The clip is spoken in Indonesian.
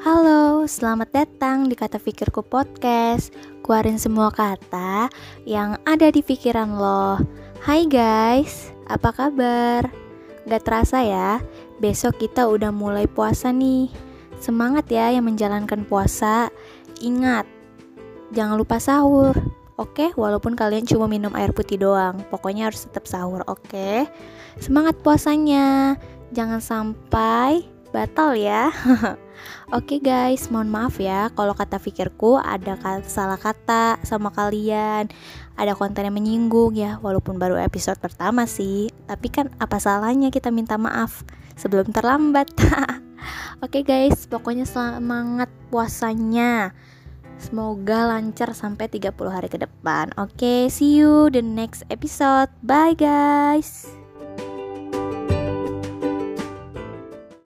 Halo, selamat datang di Kata Pikirku Podcast. Keluarin semua kata yang ada di pikiran lo. Hai guys, apa kabar? Gak terasa ya, besok kita udah mulai puasa nih. Semangat ya yang menjalankan puasa. Ingat, jangan lupa sahur. Oke, walaupun kalian cuma minum air putih doang, pokoknya harus tetap sahur, oke? Semangat puasanya. Jangan sampai batal ya. Oke guys, mohon maaf ya kalau kata pikirku ada salah kata sama kalian, ada konten yang menyinggung ya, walaupun baru episode pertama sih. Tapi kan apa salahnya kita minta maaf sebelum terlambat. Oke guys, pokoknya semangat puasanya. Semoga lancar sampai 30 hari ke depan. Oke, see you the next episode. Bye guys.